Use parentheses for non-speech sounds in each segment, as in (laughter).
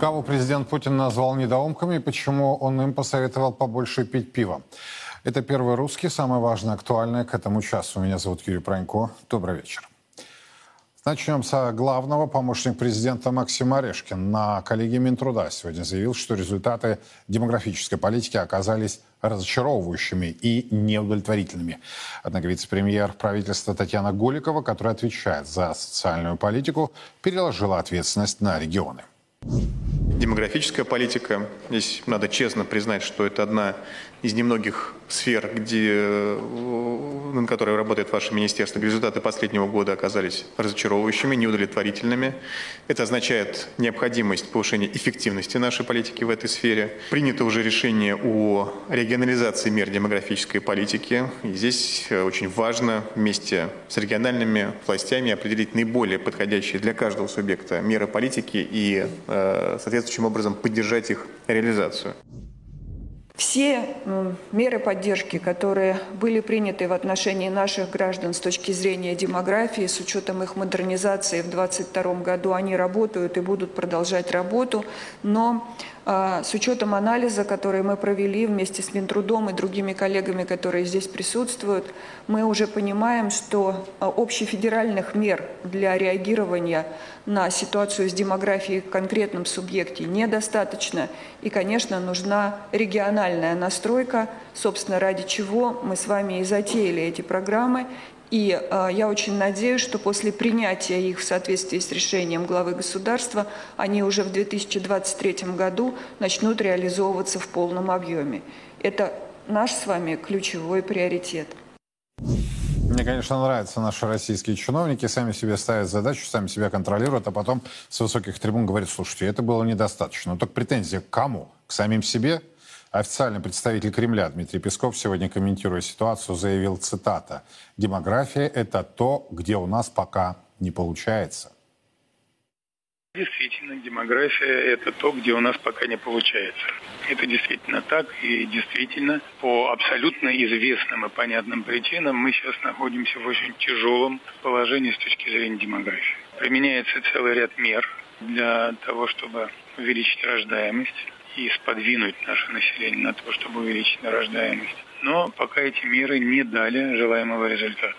Кого президент Путин назвал недоумками и почему он им посоветовал побольше пить пиво? Это «Первый русский», самое важное, актуальное к этому часу. Меня зовут Юрий Пронько. Добрый вечер. Начнем с главного. Помощник президента Максим Орешкин на коллегии Минтруда сегодня заявил, что результаты демографической политики оказались разочаровывающими и неудовлетворительными. Однако вице-премьер правительства Татьяна Голикова, которая отвечает за социальную политику, переложила ответственность на регионы. Демографическая политика. Здесь надо честно признать, что это одна из немногих сфер, где, э, на которой работает ваше министерство, результаты последнего года оказались разочаровывающими, неудовлетворительными. Это означает необходимость повышения эффективности нашей политики в этой сфере. Принято уже решение о регионализации мер демографической политики. И здесь э, очень важно вместе с региональными властями определить наиболее подходящие для каждого субъекта меры политики и э, соответствующим образом поддержать их реализацию. Все меры поддержки, которые были приняты в отношении наших граждан с точки зрения демографии, с учетом их модернизации в 2022 году, они работают и будут продолжать работу, но с учетом анализа, который мы провели вместе с Минтрудом и другими коллегами, которые здесь присутствуют, мы уже понимаем, что а, общефедеральных мер для реагирования на ситуацию с демографией в конкретном субъекте недостаточно. И, конечно, нужна региональная настройка, собственно, ради чего мы с вами и затеяли эти программы и э, я очень надеюсь, что после принятия их в соответствии с решением главы государства, они уже в 2023 году начнут реализовываться в полном объеме. Это наш с вами ключевой приоритет. Мне, конечно, нравятся наши российские чиновники, сами себе ставят задачу, сами себя контролируют, а потом с высоких трибун говорят, слушайте, это было недостаточно. Но так претензия к кому? К самим себе? Официальный представитель Кремля Дмитрий Песков сегодня, комментируя ситуацию, заявил, цитата, «Демография – это то, где у нас пока не получается». Действительно, демография – это то, где у нас пока не получается. Это действительно так, и действительно, по абсолютно известным и понятным причинам мы сейчас находимся в очень тяжелом положении с точки зрения демографии. Применяется целый ряд мер для того, чтобы увеличить рождаемость и сподвинуть наше население на то, чтобы увеличить рождаемость. Но пока эти меры не дали желаемого результата.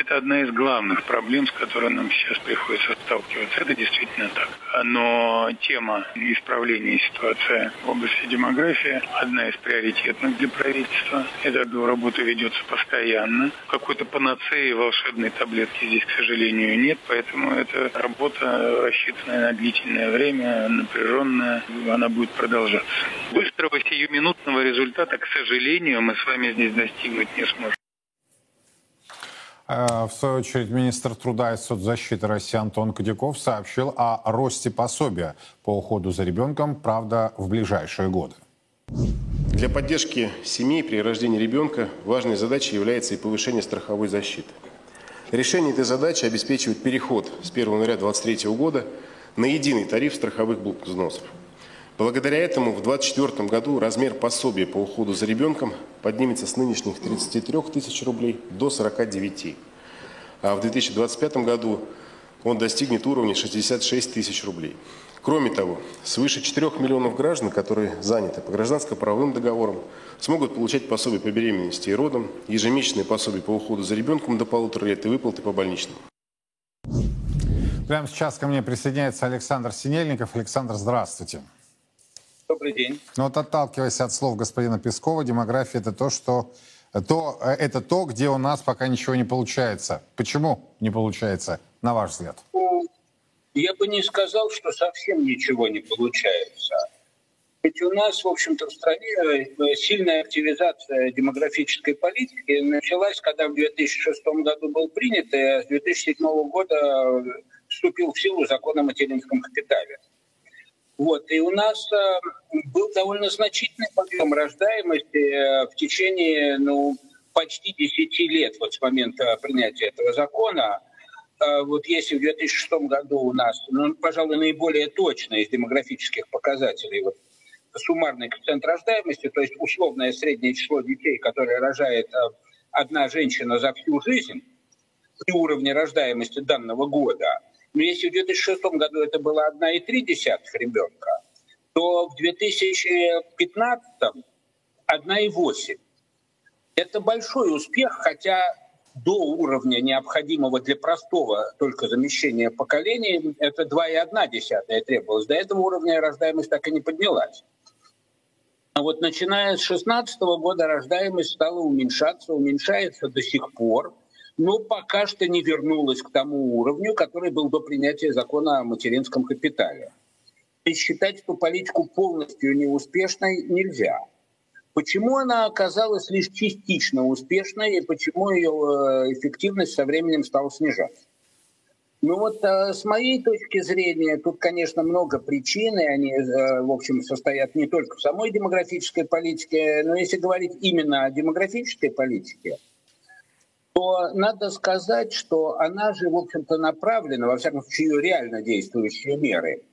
Это одна из главных проблем, с которой нам сейчас приходится сталкиваться. Это действительно так. Но тема исправления ситуации в области демографии одна из приоритетных для правительства. Эта работа ведется постоянно. Какой-то панацеи, волшебной таблетки здесь, к сожалению, нет. Поэтому эта работа рассчитанная на длительное время, напряженная, она будет продолжаться. Быстрого сиюминутного результата, к сожалению, мы с вами здесь достигнуть не сможем. Э, в свою очередь, министр труда и соцзащиты России Антон Кодяков сообщил о росте пособия по уходу за ребенком, правда, в ближайшие годы. Для поддержки семей при рождении ребенка важной задачей является и повышение страховой защиты. Решение этой задачи обеспечивает переход с 1 января 2023 года на единый тариф страховых взносов. Благодаря этому в 2024 году размер пособия по уходу за ребенком поднимется с нынешних 33 тысяч рублей до 49. А в 2025 году он достигнет уровня 66 тысяч рублей. Кроме того, свыше 4 миллионов граждан, которые заняты по гражданско-правовым договорам, смогут получать пособие по беременности и родам, ежемесячные пособия по уходу за ребенком до полутора лет и выплаты по больничным. Прямо сейчас ко мне присоединяется Александр Синельников. Александр, здравствуйте. Добрый день. Ну вот отталкиваясь от слов господина Пескова, демография это то, что то, это то, где у нас пока ничего не получается. Почему не получается, на ваш взгляд? Ну, я бы не сказал, что совсем ничего не получается. Ведь у нас, в общем-то, в стране э, сильная активизация демографической политики началась, когда в 2006 году был принят, и с 2007 года вступил в силу закон о материнском капитале. Вот. И у нас э, был довольно значительный подъем рождаемости э, в течение ну, почти 10 лет вот с момента принятия этого закона. Э, вот если в 2006 году у нас, ну, пожалуй, наиболее точно из демографических показателей вот, суммарный коэффициент рождаемости, то есть условное среднее число детей, которые рожает одна женщина за всю жизнь при уровне рождаемости данного года – если в 2006 году это было 1,3 ребенка, то в 2015 1,8. Это большой успех, хотя до уровня необходимого для простого только замещения поколений это 2,1 требовалось. До этого уровня рождаемость так и не поднялась. А вот начиная с 2016 года рождаемость стала уменьшаться, уменьшается до сих пор, но пока что не вернулась к тому уровню, который был до принятия закона о материнском капитале. И считать эту политику полностью неуспешной нельзя. Почему она оказалась лишь частично успешной и почему ее э, эффективность со временем стала снижаться? Ну вот э, с моей точки зрения, тут, конечно, много причин, и они, э, в общем, состоят не только в самой демографической политике, но если говорить именно о демографической политике, то надо сказать, что она же, в общем-то, направлена, во всяком случае, ее реально действующие меры,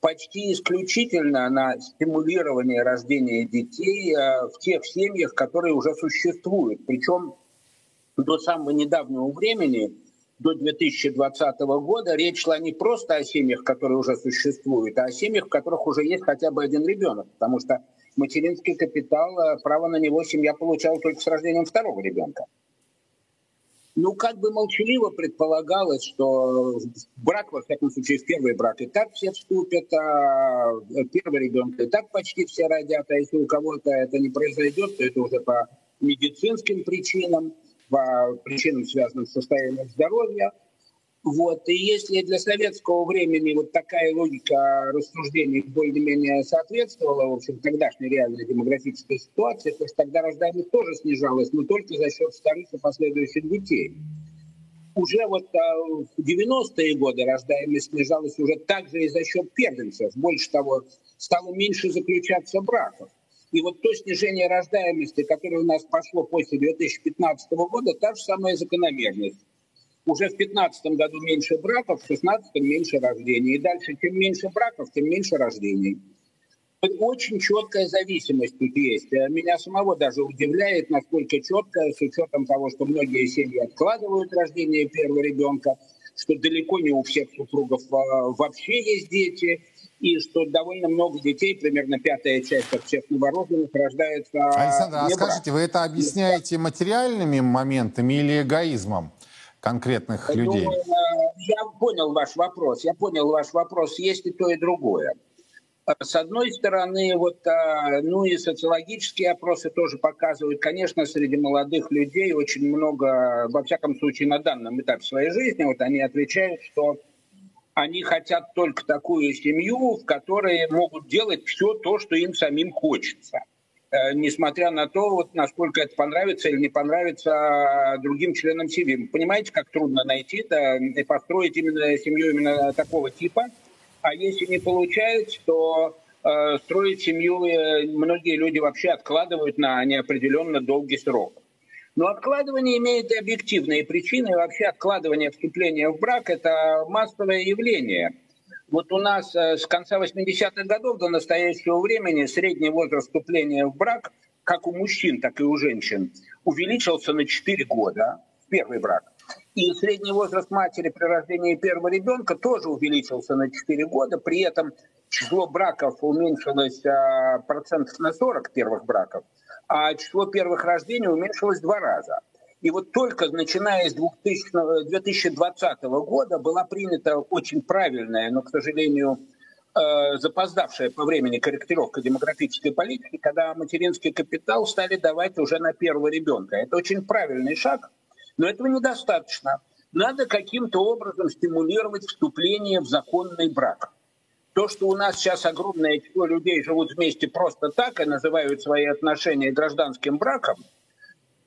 почти исключительно на стимулирование рождения детей э, в тех семьях, которые уже существуют. Причем до самого недавнего времени – до 2020 года речь шла не просто о семьях, которые уже существуют, а о семьях, в которых уже есть хотя бы один ребенок, потому что материнский капитал, э, право на него семья получала только с рождением второго ребенка. Ну, как бы молчаливо предполагалось, что брак, во всяком случае, в первый брак и так все вступят, а первый ребенок и так почти все родят, а если у кого-то это не произойдет, то это уже по медицинским причинам по причинам, связанным с состоянием здоровья. Вот. И если для советского времени вот такая логика рассуждений более-менее соответствовала, в общем, тогдашней реальной демографической ситуации, то есть тогда рождаемость тоже снижалась, но только за счет вторых и последующих детей. Уже вот а, в 90-е годы рождаемость снижалась уже также и за счет первенцев. Больше того, стало меньше заключаться браков. И вот то снижение рождаемости, которое у нас пошло после 2015 года, та же самая закономерность. Уже в 2015 году меньше браков, в 2016 меньше рождений. И дальше, чем меньше браков, тем меньше рождений. Очень четкая зависимость тут есть. Меня самого даже удивляет, насколько четко, с учетом того, что многие семьи откладывают рождение первого ребенка, что далеко не у всех супругов а, вообще есть дети – и что довольно много детей, примерно пятая часть от всех новорожденных, рождается Александр, а скажите, вы это объясняете материальными моментами или эгоизмом конкретных ну, людей? Я понял ваш вопрос. Я понял ваш вопрос. Есть и то, и другое. С одной стороны, вот, а, ну и социологические опросы тоже показывают, конечно, среди молодых людей очень много, во всяком случае, на данном этапе своей жизни, вот они отвечают, что они хотят только такую семью, в которой могут делать все то, что им самим хочется. Э, несмотря на то, вот, насколько это понравится или не понравится другим членам семьи. Понимаете, как трудно найти это и построить именно семью именно такого типа. А если не получается, то э, строить семью э, многие люди вообще откладывают на неопределенно долгий срок. Но откладывание имеет и объективные причины. И вообще откладывание вступления в брак – это массовое явление. Вот у нас э, с конца 80-х годов до настоящего времени средний возраст вступления в брак, как у мужчин, так и у женщин, увеличился на 4 года в первый брак. И средний возраст матери при рождении первого ребенка тоже увеличился на 4 года. При этом число браков уменьшилось а, процентов на 40 первых браков – а число первых рождений уменьшилось в два раза. И вот только начиная с 2000, 2020 года была принята очень правильная, но, к сожалению, э, запоздавшая по времени корректировка демографической политики, когда материнский капитал стали давать уже на первого ребенка. Это очень правильный шаг, но этого недостаточно. Надо каким-то образом стимулировать вступление в законный брак. То, что у нас сейчас огромное число людей живут вместе просто так и называют свои отношения гражданским браком,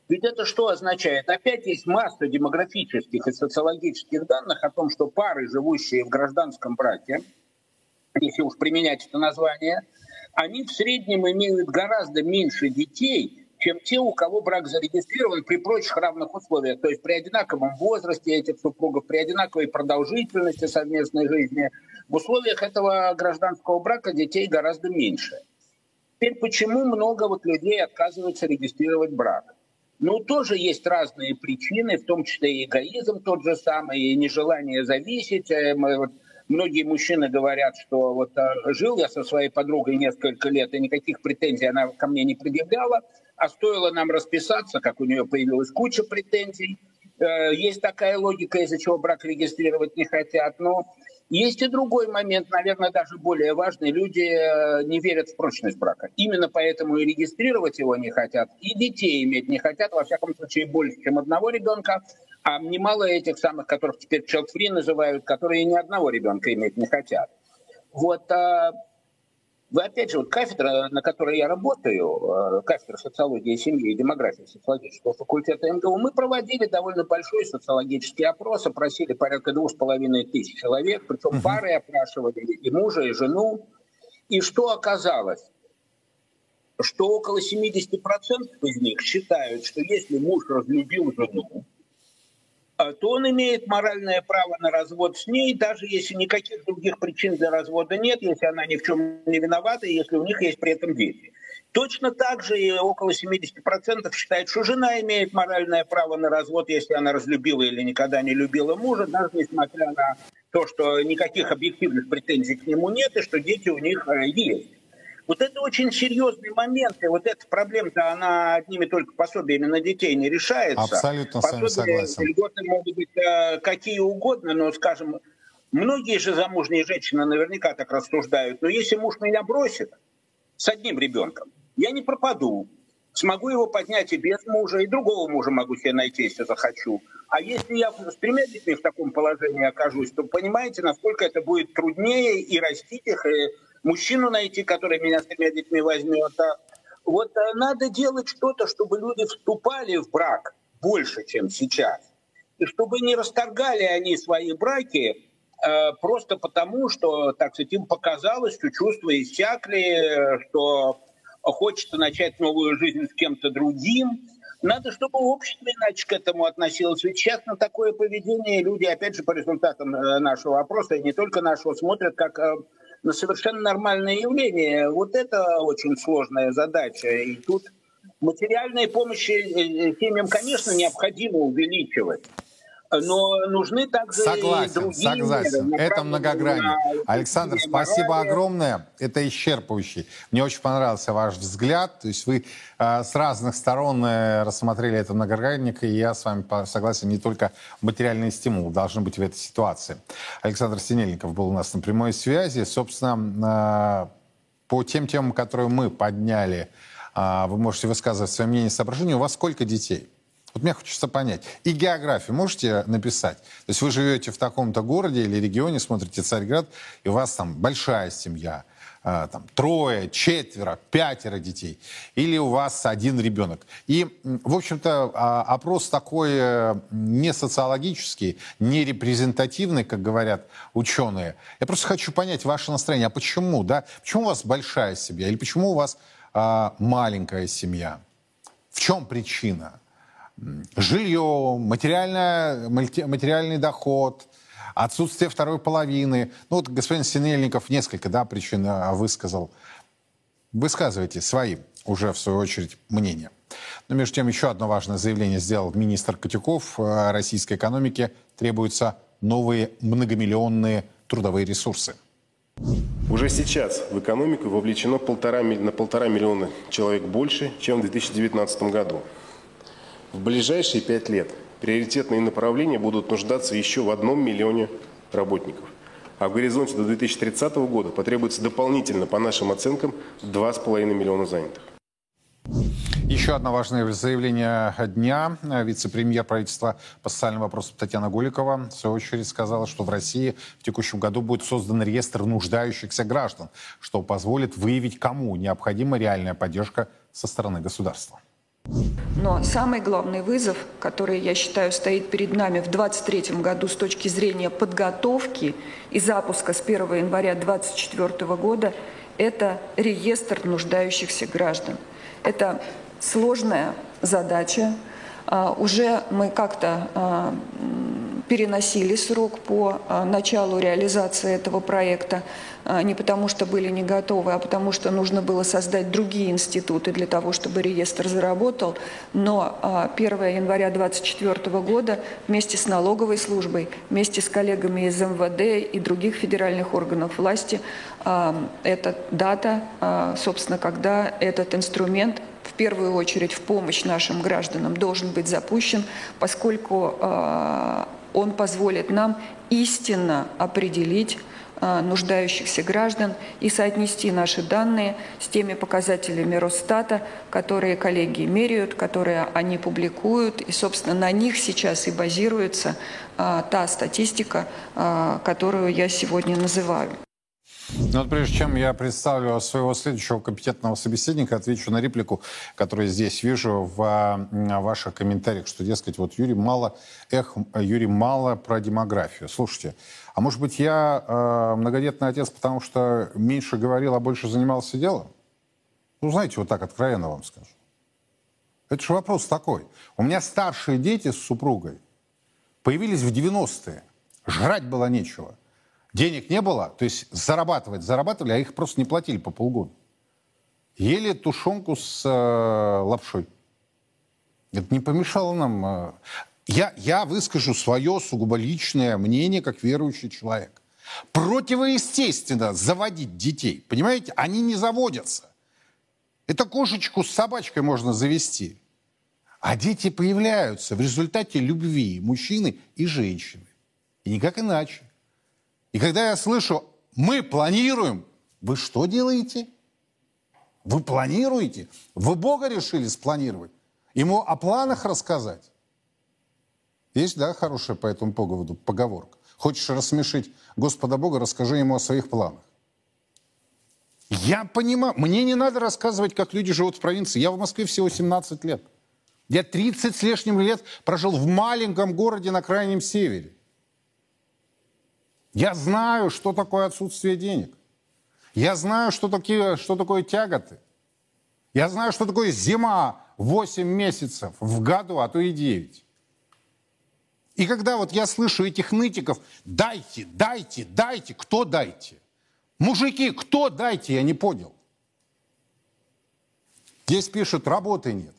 ведь это что означает? Опять есть масса демографических и социологических данных о том, что пары, живущие в гражданском браке, если уж применять это название, они в среднем имеют гораздо меньше детей, чем те, у кого брак зарегистрирован при прочих равных условиях. То есть при одинаковом возрасте этих супругов, при одинаковой продолжительности совместной жизни. В условиях этого гражданского брака детей гораздо меньше. Теперь почему много вот людей отказываются регистрировать брак? Ну, тоже есть разные причины, в том числе и эгоизм тот же самый, и нежелание зависеть. Э, мы, вот, Многие мужчины говорят, что вот э, жил я со своей подругой несколько лет, и никаких претензий она ко мне не предъявляла, а стоило нам расписаться, как у нее появилась куча претензий. Э, есть такая логика, из-за чего брак регистрировать не хотят, но есть и другой момент, наверное, даже более важный. Люди э, не верят в прочность брака. Именно поэтому и регистрировать его не хотят, и детей иметь не хотят, во всяком случае, больше, чем одного ребенка. А немало этих самых, которых теперь child-free называют, которые ни одного ребенка иметь не хотят. Вот а, вы, опять же, вот кафедра, на которой я работаю, э, кафедра социологии семьи и демографии социологического факультета МГУ, мы проводили довольно большой социологический опрос, опросили порядка двух с половиной тысяч человек, причем пары опрашивали и мужа, и жену. И что оказалось? Что около 70% из них считают, что если муж разлюбил жену, то он имеет моральное право на развод с ней, даже если никаких других причин для развода нет, если она ни в чем не виновата, если у них есть при этом дети. Точно так же и около 70% считают, что жена имеет моральное право на развод, если она разлюбила или никогда не любила мужа, даже несмотря на то, что никаких объективных претензий к нему нет и что дети у них э, есть. Вот это очень серьезный момент, и вот эта проблема-то, она одними только пособиями на детей не решается. Абсолютно Пособия, с вами согласен. Льготы могут быть э, какие угодно, но, скажем, многие же замужние женщины наверняка так рассуждают, но если муж меня бросит с одним ребенком, я не пропаду, смогу его поднять и без мужа, и другого мужа могу себе найти, если захочу. А если я с тремя детьми в таком положении окажусь, то понимаете, насколько это будет труднее и растить их, и мужчину найти, который меня с тремя детьми возьмет. А вот а надо делать что-то, чтобы люди вступали в брак больше, чем сейчас. И чтобы не расторгали они свои браки э, просто потому, что, так сказать, им показалось, что чувства иссякли, что хочется начать новую жизнь с кем-то другим. Надо, чтобы общество иначе к этому относилось. Ведь сейчас на такое поведение люди, опять же, по результатам э, нашего опроса, и не только нашего, смотрят как э, на совершенно нормальное явление. Вот это очень сложная задача. И тут материальные помощи э, семьям, конечно, необходимо увеличивать но нужны также согласен, и другие Согласен, меры, это многогранно. Александр, спасибо морали. огромное, это исчерпывающий. Мне очень понравился ваш взгляд, то есть вы э, с разных сторон э, рассмотрели это многогранник, и я с вами согласен, не только материальный стимул должен быть в этой ситуации. Александр Синельников был у нас на прямой связи, собственно, э, по тем темам, которые мы подняли, э, вы можете высказывать свое мнение и соображения. У вас сколько детей? Вот мне хочется понять. И географию можете написать? То есть вы живете в таком-то городе или регионе, смотрите Царьград, и у вас там большая семья, э, там трое, четверо, пятеро детей, или у вас один ребенок. И, в общем-то, а, опрос такой э, не социологический, не репрезентативный, как говорят ученые. Я просто хочу понять ваше настроение. А почему, да? Почему у вас большая семья или почему у вас а, маленькая семья? В чем причина? Жилье, материальный доход, отсутствие второй половины. Ну вот господин Синельников несколько да, причин а, высказал. Высказывайте свои уже, в свою очередь, мнение. Но между тем еще одно важное заявление сделал министр Котюков. Российской экономике требуются новые многомиллионные трудовые ресурсы. Уже сейчас в экономику вовлечено полтора, на полтора миллиона человек больше, чем в 2019 году. В ближайшие пять лет приоритетные направления будут нуждаться еще в одном миллионе работников. А в горизонте до 2030 года потребуется дополнительно, по нашим оценкам, 2,5 миллиона занятых. Еще одно важное заявление дня. Вице-премьер правительства по социальным вопросам Татьяна Гуликова в свою очередь сказала, что в России в текущем году будет создан реестр нуждающихся граждан, что позволит выявить, кому необходима реальная поддержка со стороны государства. Но самый главный вызов, который, я считаю, стоит перед нами в 2023 году с точки зрения подготовки и запуска с 1 января 2024 года, это реестр нуждающихся граждан. Это сложная задача. А, уже мы как-то а, переносили срок по началу реализации этого проекта не потому, что были не готовы, а потому, что нужно было создать другие институты для того, чтобы реестр заработал. Но 1 января 2024 года вместе с налоговой службой, вместе с коллегами из МВД и других федеральных органов власти эта дата, собственно, когда этот инструмент в первую очередь в помощь нашим гражданам должен быть запущен, поскольку он позволит нам истинно определить нуждающихся граждан и соотнести наши данные с теми показателями Росстата, которые коллеги меряют, которые они публикуют, и, собственно, на них сейчас и базируется та статистика, которую я сегодня называю. Ну вот прежде чем я представлю своего следующего компетентного собеседника, отвечу на реплику, которую здесь вижу в ваших комментариях, что, дескать, вот Юрий мало, эх, Юрий мало про демографию. Слушайте, а может быть я э, многодетный отец, потому что меньше говорил, а больше занимался делом? Ну, знаете, вот так откровенно вам скажу. Это же вопрос такой. У меня старшие дети с супругой появились в 90-е. Жрать было нечего. Денег не было, то есть зарабатывать зарабатывали, а их просто не платили по полгода. Ели тушенку с э, лапшой. Это не помешало нам. Э, я, я выскажу свое сугубо личное мнение, как верующий человек. Противоестественно заводить детей. Понимаете, они не заводятся. Это кошечку с собачкой можно завести. А дети появляются в результате любви мужчины и женщины. И никак иначе. И когда я слышу, мы планируем, вы что делаете? Вы планируете? Вы Бога решили спланировать? Ему о планах рассказать? Есть, да, хорошая по этому поводу поговорка. Хочешь рассмешить Господа Бога, расскажи ему о своих планах. Я понимаю, мне не надо рассказывать, как люди живут в провинции. Я в Москве всего 17 лет. Я 30 с лишним лет прожил в маленьком городе на крайнем севере. Я знаю, что такое отсутствие денег. Я знаю, что, такие, что такое тяготы. Я знаю, что такое зима 8 месяцев в году, а то и 9. И когда вот я слышу этих нытиков, дайте, дайте, дайте, кто дайте? Мужики, кто дайте, я не понял. Здесь пишут, работы нет.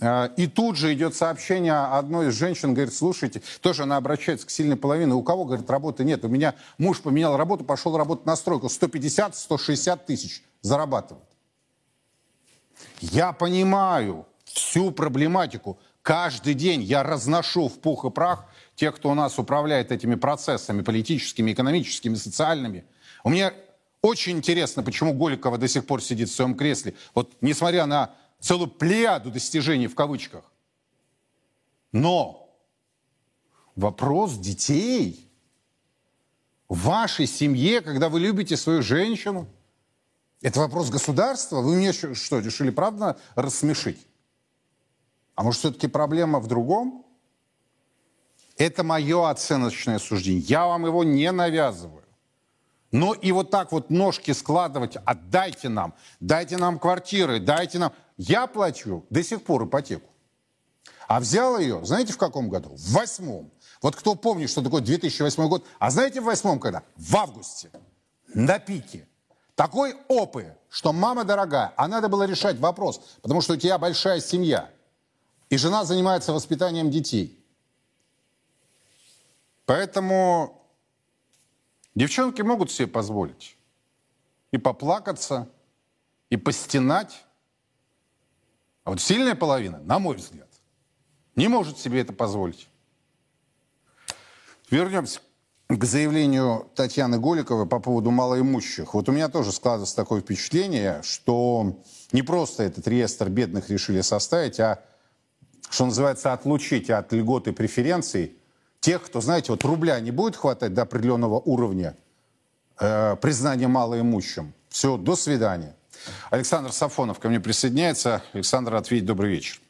А, и тут же идет сообщение одной из женщин, говорит, слушайте, тоже она обращается к сильной половине, у кого, говорит, работы нет, у меня муж поменял работу, пошел работать на стройку, 150-160 тысяч зарабатывает. Я понимаю всю проблематику, каждый день я разношу в пух и прах тех, кто у нас управляет этими процессами политическими, экономическими, социальными. У меня очень интересно, почему Голикова до сих пор сидит в своем кресле. Вот несмотря на целую плеяду достижений в кавычках. Но вопрос детей в вашей семье, когда вы любите свою женщину, это вопрос государства. Вы мне что, решили правда рассмешить? А может, все-таки проблема в другом? Это мое оценочное суждение. Я вам его не навязываю. Но и вот так вот ножки складывать, отдайте нам, дайте нам квартиры, дайте нам... Я плачу до сих пор ипотеку. А взял ее, знаете, в каком году? В восьмом. Вот кто помнит, что такое 2008 год, а знаете в восьмом когда? В августе. На пике. Такой опы, что мама дорогая, а надо было решать вопрос, потому что у тебя большая семья. И жена занимается воспитанием детей. Поэтому девчонки могут себе позволить и поплакаться, и постенать, а вот сильная половина, на мой взгляд, не может себе это позволить. Вернемся к заявлению Татьяны Голиковой по поводу малоимущих. Вот у меня тоже складывается такое впечатление, что не просто этот реестр бедных решили составить, а, что называется, отлучить от льгот и преференций тех, кто, знаете, вот рубля не будет хватать до определенного уровня э, признания малоимущим. Все, до свидания. Александр Сафонов ко мне присоединяется. Александр, ответь, добрый вечер.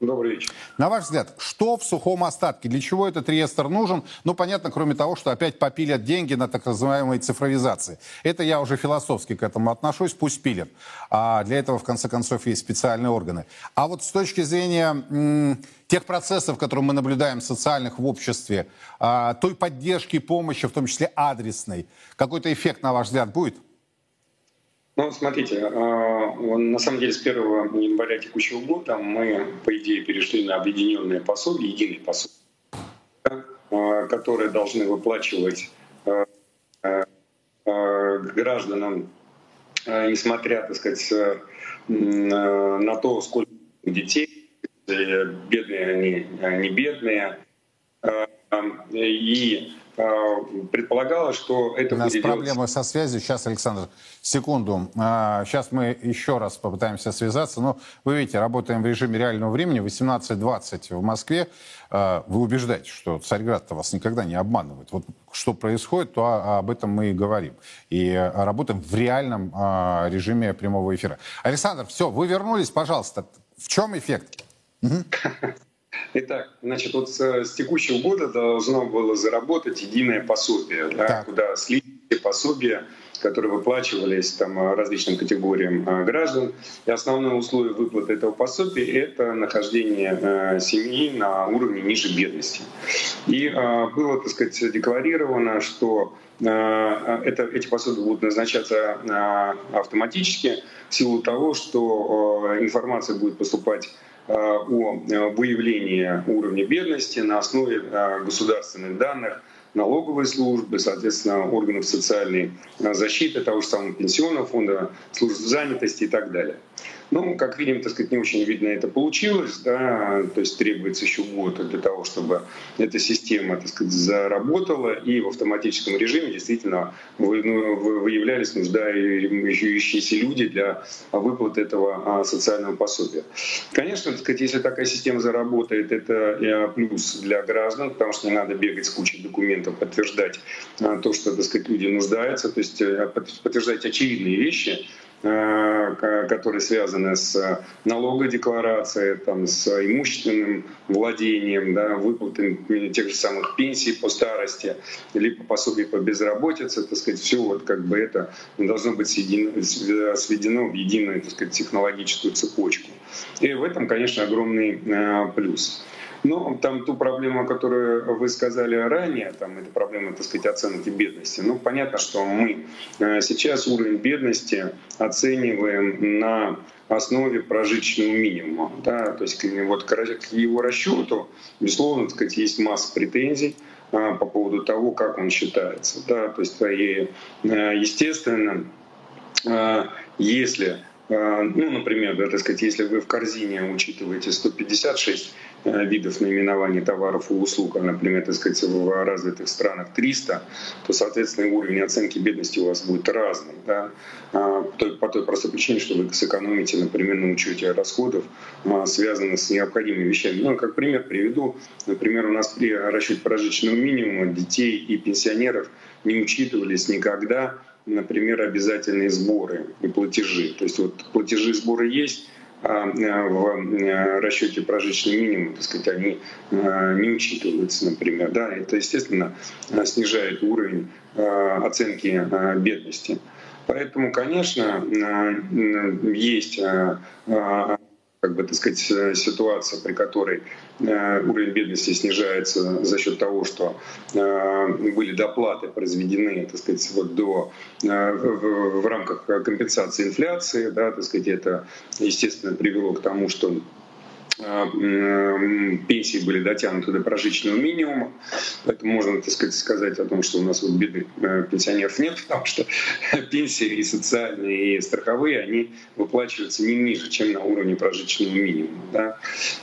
Добрый вечер. На ваш взгляд, что в сухом остатке? Для чего этот реестр нужен? Ну, понятно, кроме того, что опять попилят деньги на так называемой цифровизации. Это я уже философски к этому отношусь, пусть пилят. А для этого, в конце концов, есть специальные органы. А вот с точки зрения м, тех процессов, которые мы наблюдаем социальных в обществе, а, той поддержки, помощи, в том числе адресной, какой-то эффект, на ваш взгляд, будет? Ну, смотрите, а, на самом деле с 1 января текущего года мы, по идее, перешли на объединенные пособия, единые пособия, а, которые должны выплачивать а, гражданам, несмотря, так сказать, на то, сколько детей, бедные они, не бедные, и предполагалось, что это У нас будет проблемы делаться... со связью. Сейчас, Александр, секунду. Сейчас мы еще раз попытаемся связаться. Но вы видите, работаем в режиме реального времени. 18.20 в Москве. А, вы убеждаете, что Царьград-то вас никогда не обманывает. Вот что происходит, то об этом мы и говорим. И а, работаем в реальном режиме прямого эфира. Александр, все, вы вернулись, пожалуйста. В чем эффект? Угу. (laughs) Итак, значит, вот с, с текущего года должно было заработать единое пособие, да, куда слили пособия, которые выплачивались там, различным категориям э, граждан. И основное условие выплаты этого пособия — это нахождение э, семьи на уровне ниже бедности. И было, так сказать, декларировано, что это, эти пособия будут назначаться автоматически в силу того, что информация будет поступать о э, выявлении уровня бедности на основе э, государственных данных налоговой службы, соответственно, органов социальной защиты, того же самого пенсионного фонда, служб занятости и так далее. Ну, как видим, так сказать, не очень видно это получилось, да, то есть требуется еще год для того, чтобы эта система, так сказать, заработала, и в автоматическом режиме действительно ну, выявлялись нуждающиеся люди для выплаты этого а, социального пособия. Конечно, так сказать, если такая система заработает, это плюс для граждан, потому что не надо бегать с кучей документов, подтверждать а, то, что, так сказать, люди нуждаются, то есть э, подтверждать очевидные вещи, Э, которые связаны с налогодекларацией, там, с имущественным владением, да, выплатой тех же самых пенсий по старости, либо пособий по безработице, так сказать, все вот как бы это должно быть сведено, сведено в единую так сказать, технологическую цепочку. И в этом, конечно, огромный э, плюс. Ну, там ту проблему, которую вы сказали ранее, там это проблема, так сказать, оценки бедности. Ну, понятно, что мы э, сейчас уровень бедности оцениваем на основе прожиточного минимума. Да? То есть вот к его расчету, безусловно, так сказать, есть масса претензий а, по поводу того, как он считается. Да? То есть, и, э, естественно, э, если ну, например, да, так сказать, если вы в корзине учитываете 156 Э, видов наименований товаров и услуг, а, например, так сказать, в развитых странах 300, то, соответственно, уровень оценки бедности у вас будет разный. Да? А, по той простой причине, что вы сэкономите, например, на учете расходов, а, связанных с необходимыми вещами. Ну, как пример приведу. Например, у нас при расчете прожиточного минимума детей и пенсионеров не учитывались никогда, например, обязательные сборы и платежи. То есть вот платежи и сборы есть, в э, расчете прожиточный минимум, так сказать, они не учитываются, например. Да, это, естественно, снижает уровень оценки бедности. Поэтому, конечно, есть как бы, так сказать, ситуация, при которой э, уровень бедности снижается за счет того, что э, были доплаты произведены, так сказать, вот до, э, в, в рамках компенсации инфляции, да, так сказать, это, естественно, привело к тому, что пенсии были дотянуты до прожиточного минимума. Поэтому можно, так сказать, сказать о том, что у нас вот бедных э, пенсионеров нет, потому что (laughs) пенсии и социальные, и страховые, они выплачиваются не ниже, чем на уровне прожиточного минимума. Да?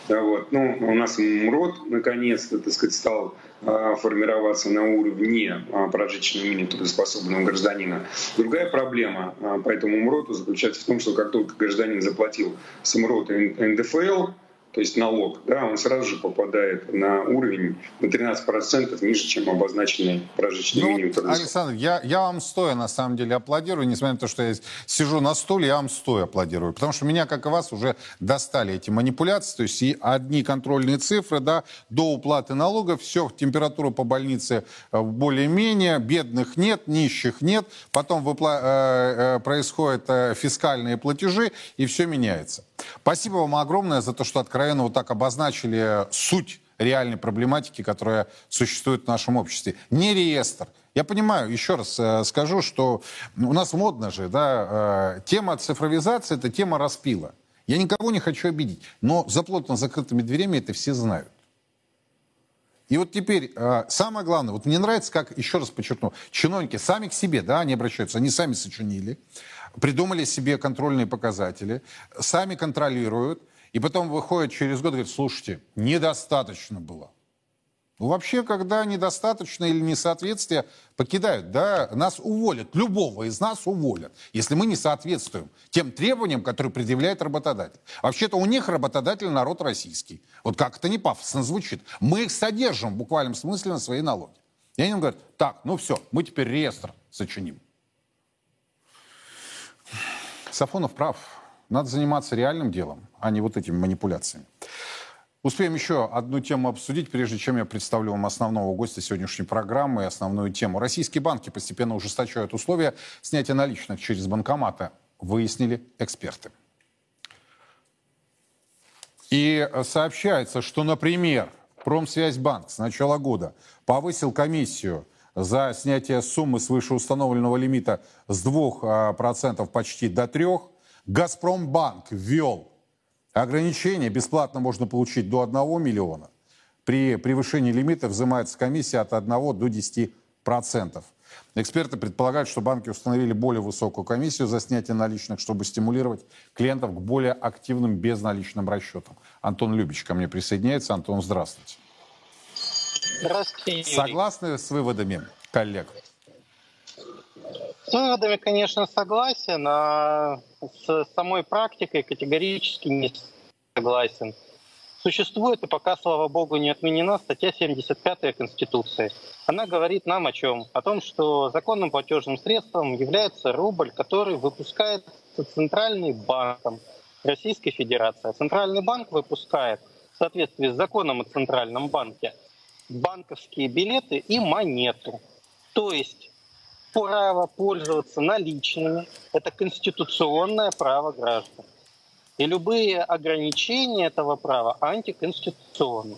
Вот. Ну, у нас МРОД, наконец-то, так сказать, стал а, формироваться на уровне прожиточного минимума трудоспособного гражданина. Другая проблема по этому МРОТу заключается в том, что как только гражданин заплатил с МРОТ и НДФЛ, то есть налог, да, он сразу же попадает на уровень на 13% ниже, чем обозначенный прожиточный ну, минимум. Александр, я, я вам стоя на самом деле аплодирую, несмотря на то, что я сижу на стуле, я вам стоя аплодирую, потому что меня, как и вас, уже достали эти манипуляции, то есть и одни контрольные цифры, да, до уплаты налогов, все, температура по больнице э, более-менее, бедных нет, нищих нет, потом выпла- э, э, происходят фискальные платежи, и все меняется. Спасибо вам огромное за то, что откровенно вот так обозначили суть реальной проблематики, которая существует в нашем обществе. Не реестр. Я понимаю, еще раз э, скажу, что у нас модно же, да, э, тема цифровизации – это тема распила. Я никого не хочу обидеть, но за плотно закрытыми дверями это все знают. И вот теперь э, самое главное, вот мне нравится, как, еще раз подчеркну, чиновники сами к себе, да, они обращаются, они сами сочинили, придумали себе контрольные показатели, сами контролируют, и потом выходят через год и говорят, слушайте, недостаточно было. Ну, вообще, когда недостаточно или несоответствие покидают, да, нас уволят, любого из нас уволят, если мы не соответствуем тем требованиям, которые предъявляет работодатель. Вообще-то у них работодатель народ российский. Вот как это не пафосно звучит. Мы их содержим в буквальном смысле на свои налоги. И они говорят, так, ну все, мы теперь реестр сочиним. Сафонов прав. Надо заниматься реальным делом, а не вот этими манипуляциями. Успеем еще одну тему обсудить, прежде чем я представлю вам основного гостя сегодняшней программы и основную тему. Российские банки постепенно ужесточают условия снятия наличных через банкоматы, выяснили эксперты. И сообщается, что, например, Промсвязьбанк с начала года повысил комиссию за снятие суммы свыше установленного лимита с 2% а, почти до 3%. Газпромбанк ввел Ограничение бесплатно можно получить до 1 миллиона. При превышении лимита взимается комиссия от 1 до 10%. Эксперты предполагают, что банки установили более высокую комиссию за снятие наличных, чтобы стимулировать клиентов к более активным безналичным расчетам. Антон Любич ко мне присоединяется. Антон, здравствуйте. Здравствуйте, Юрий. Согласны с выводами коллег? С выводами, конечно, согласен, а с самой практикой категорически не согласен. Существует и пока, слава богу, не отменена статья 75 Конституции. Она говорит нам о чем? О том, что законным платежным средством является рубль, который выпускается Центральный банком Российской Федерации. Центральный банк выпускает в соответствии с законом о Центральном банке банковские билеты и монету. То есть право пользоваться наличными – это конституционное право граждан. И любые ограничения этого права антиконституционны.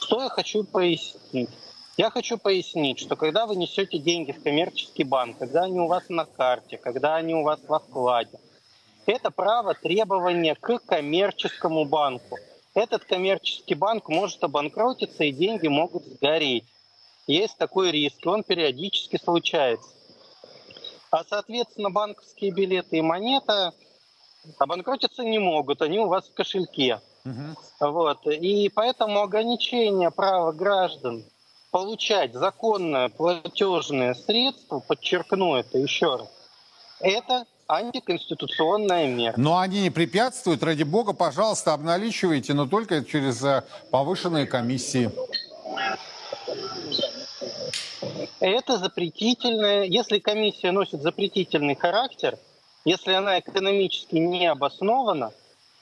Что я хочу пояснить? Я хочу пояснить, что когда вы несете деньги в коммерческий банк, когда они у вас на карте, когда они у вас во вкладе, это право требования к коммерческому банку. Этот коммерческий банк может обанкротиться, и деньги могут сгореть. Есть такой риск, и он периодически случается. А, соответственно, банковские билеты и монета обанкротиться не могут, они у вас в кошельке. Угу. Вот. И поэтому ограничение права граждан получать законное платежное средство, подчеркну это еще раз, это антиконституционная мера. Но они не препятствуют, ради бога, пожалуйста, обналичивайте, но только через э, повышенные комиссии. Это запретительное. Если комиссия носит запретительный характер, если она экономически не обоснована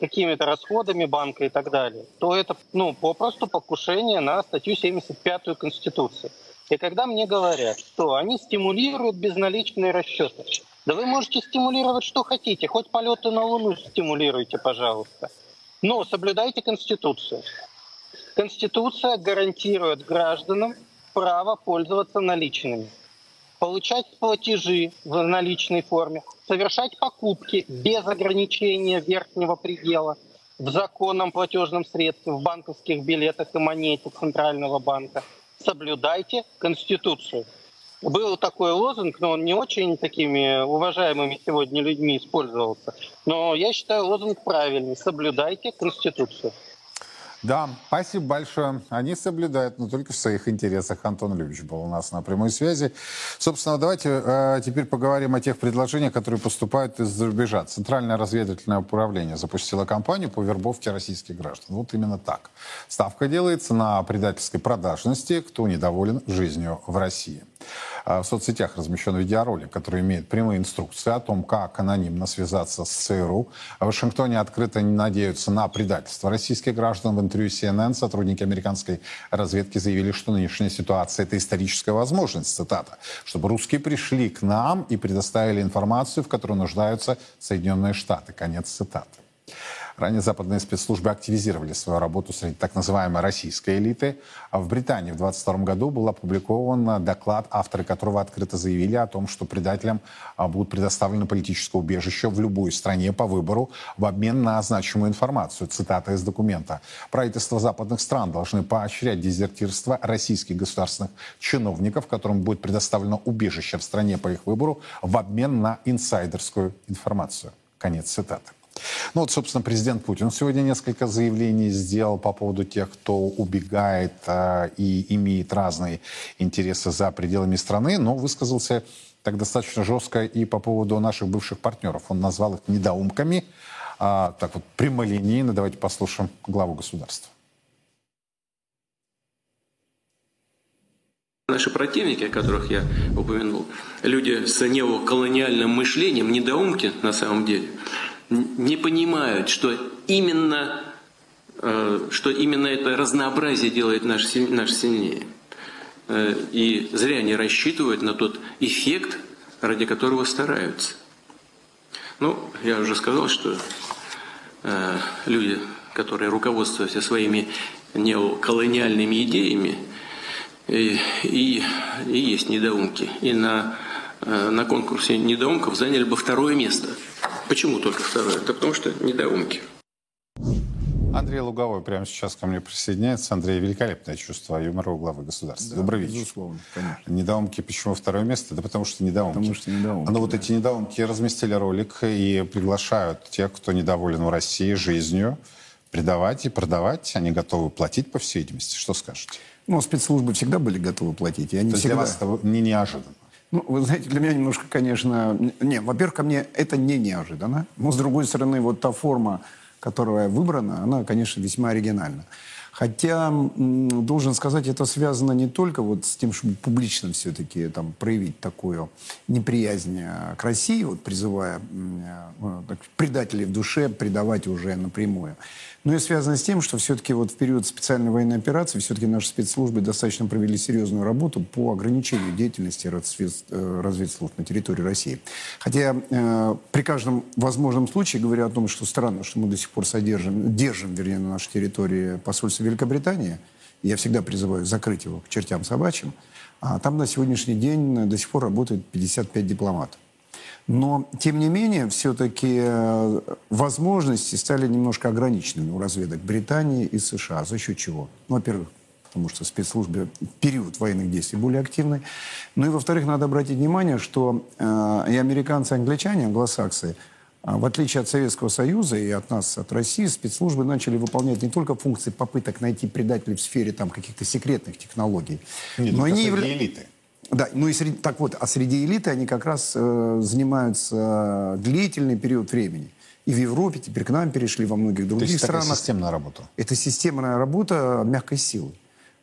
какими-то расходами банка и так далее, то это ну, попросту покушение на статью 75 Конституции. И когда мне говорят, что они стимулируют безналичные расчеты, да вы можете стимулировать что хотите, хоть полеты на Луну стимулируйте, пожалуйста. Но соблюдайте Конституцию. Конституция гарантирует гражданам право пользоваться наличными, получать платежи в наличной форме, совершать покупки без ограничения верхнего предела в законном платежном средстве, в банковских билетах и монете Центрального банка. Соблюдайте Конституцию. Был такой лозунг, но он не очень такими уважаемыми сегодня людьми использовался. Но я считаю лозунг правильный. Соблюдайте Конституцию. Да, спасибо большое. Они соблюдают, но только в своих интересах. Антон Любич был у нас на прямой связи. Собственно, давайте э, теперь поговорим о тех предложениях, которые поступают из-за рубежа. Центральное разведывательное управление запустило кампанию по вербовке российских граждан. Вот именно так. Ставка делается на предательской продажности, кто недоволен жизнью в России. А в соцсетях размещен видеоролик, который имеет прямые инструкции о том, как анонимно связаться с ЦРУ. В Вашингтоне открыто надеются на предательство российских граждан. В интервью CNN сотрудники американской разведки заявили, что нынешняя ситуация – это историческая возможность, цитата, чтобы русские пришли к нам и предоставили информацию, в которой нуждаются Соединенные Штаты. Конец цитаты. Ранее западные спецслужбы активизировали свою работу среди так называемой российской элиты. А в Британии в 2022 году был опубликован доклад, авторы которого открыто заявили о том, что предателям а, будут предоставлены политическое убежище в любой стране по выбору в обмен на значимую информацию. Цитата из документа. Правительства западных стран должны поощрять дезертирство российских государственных чиновников, которым будет предоставлено убежище в стране по их выбору в обмен на инсайдерскую информацию. Конец цитаты. Ну вот, собственно, президент Путин сегодня несколько заявлений сделал по поводу тех, кто убегает э, и имеет разные интересы за пределами страны, но высказался так достаточно жестко и по поводу наших бывших партнеров. Он назвал их недоумками. А, так вот, прямолинейно. Давайте послушаем главу государства. Наши противники, о которых я упомянул, люди с неоколониальным мышлением, недоумки на самом деле, не понимают, что именно, э, что именно это разнообразие делает наш, наш сильнее. Э, и зря они рассчитывают на тот эффект, ради которого стараются. Ну, я уже сказал, что э, люди, которые руководствуются своими неоколониальными идеями, и, и, и есть недоумки. И на, на конкурсе недоумков заняли бы второе место – Почему только второе? Да потому что недоумки. Андрей Луговой прямо сейчас ко мне присоединяется. Андрей, великолепное чувство юмора у главы государства. Да, Добрый вечер. Безусловно, конечно. Недоумки, почему второе место? Да потому что недоумки. Потому что недоумки. Но вот эти недоумки разместили ролик и приглашают тех, кто недоволен в России жизнью, предавать и продавать. Они готовы платить, по всей видимости. Что скажете? Ну, спецслужбы всегда были готовы платить. И они То всегда... для вас это не неожиданно? Ну, вы знаете, для меня немножко, конечно... Не, во-первых, ко мне это не неожиданно. Но, с другой стороны, вот та форма, которая выбрана, она, конечно, весьма оригинальна. Хотя, должен сказать, это связано не только вот с тем, чтобы публично все-таки там проявить такую неприязнь э, к России, вот призывая э, предателей в душе предавать уже напрямую. Но и связано с тем, что все-таки вот в период специальной военной операции все-таки наши спецслужбы достаточно провели серьезную работу по ограничению деятельности э, разведслужб на территории России. Хотя э, при каждом возможном случае, говоря о том, что странно, что мы до сих пор содержим, держим, вернее, на нашей территории посольство Великобритании, я всегда призываю закрыть его к чертям собачьим, а там на сегодняшний день до сих пор работает 55 дипломатов. Но, тем не менее, все-таки э, возможности стали немножко ограниченными у разведок Британии и США. За счет чего? Ну, во-первых, потому что спецслужбы в период военных действий более активны. Ну и, во-вторых, надо обратить внимание, что э, и американцы, и англичане, англосаксы, э, в отличие от Советского Союза и от нас, от России, спецслужбы начали выполнять не только функции попыток найти предателей в сфере там, каких-то секретных технологий, Нет, но они являются... элиты. Да, ну и среди, так вот, а среди элиты они как раз э, занимаются длительный период времени. И в Европе теперь к нам перешли во многих других То есть странах. Это системная работа. Это системная работа мягкой силы.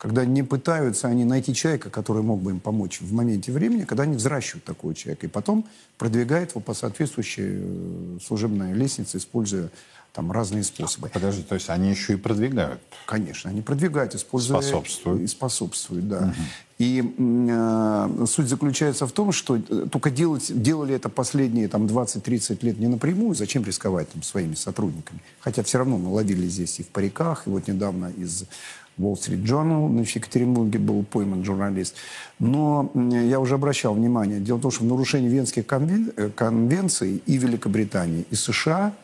Когда не пытаются они найти человека, который мог бы им помочь в моменте времени, когда они взращивают такого человека, и потом продвигают его по соответствующей э, служебной лестнице, используя там разные способы. Подожди, то есть они еще и продвигают? Конечно, они продвигают, используя... Способствуют. И способствуют, да. Угу. И э, суть заключается в том, что э, только делать, делали это последние там, 20-30 лет не напрямую, зачем рисковать там, своими сотрудниками? Хотя все равно мы ловили здесь и в париках, и вот недавно из Wall Street Journal в Екатеринбурге был пойман журналист. Но я уже обращал внимание, дело в том, что в нарушении Венских э, конвенций и Великобритании, и США –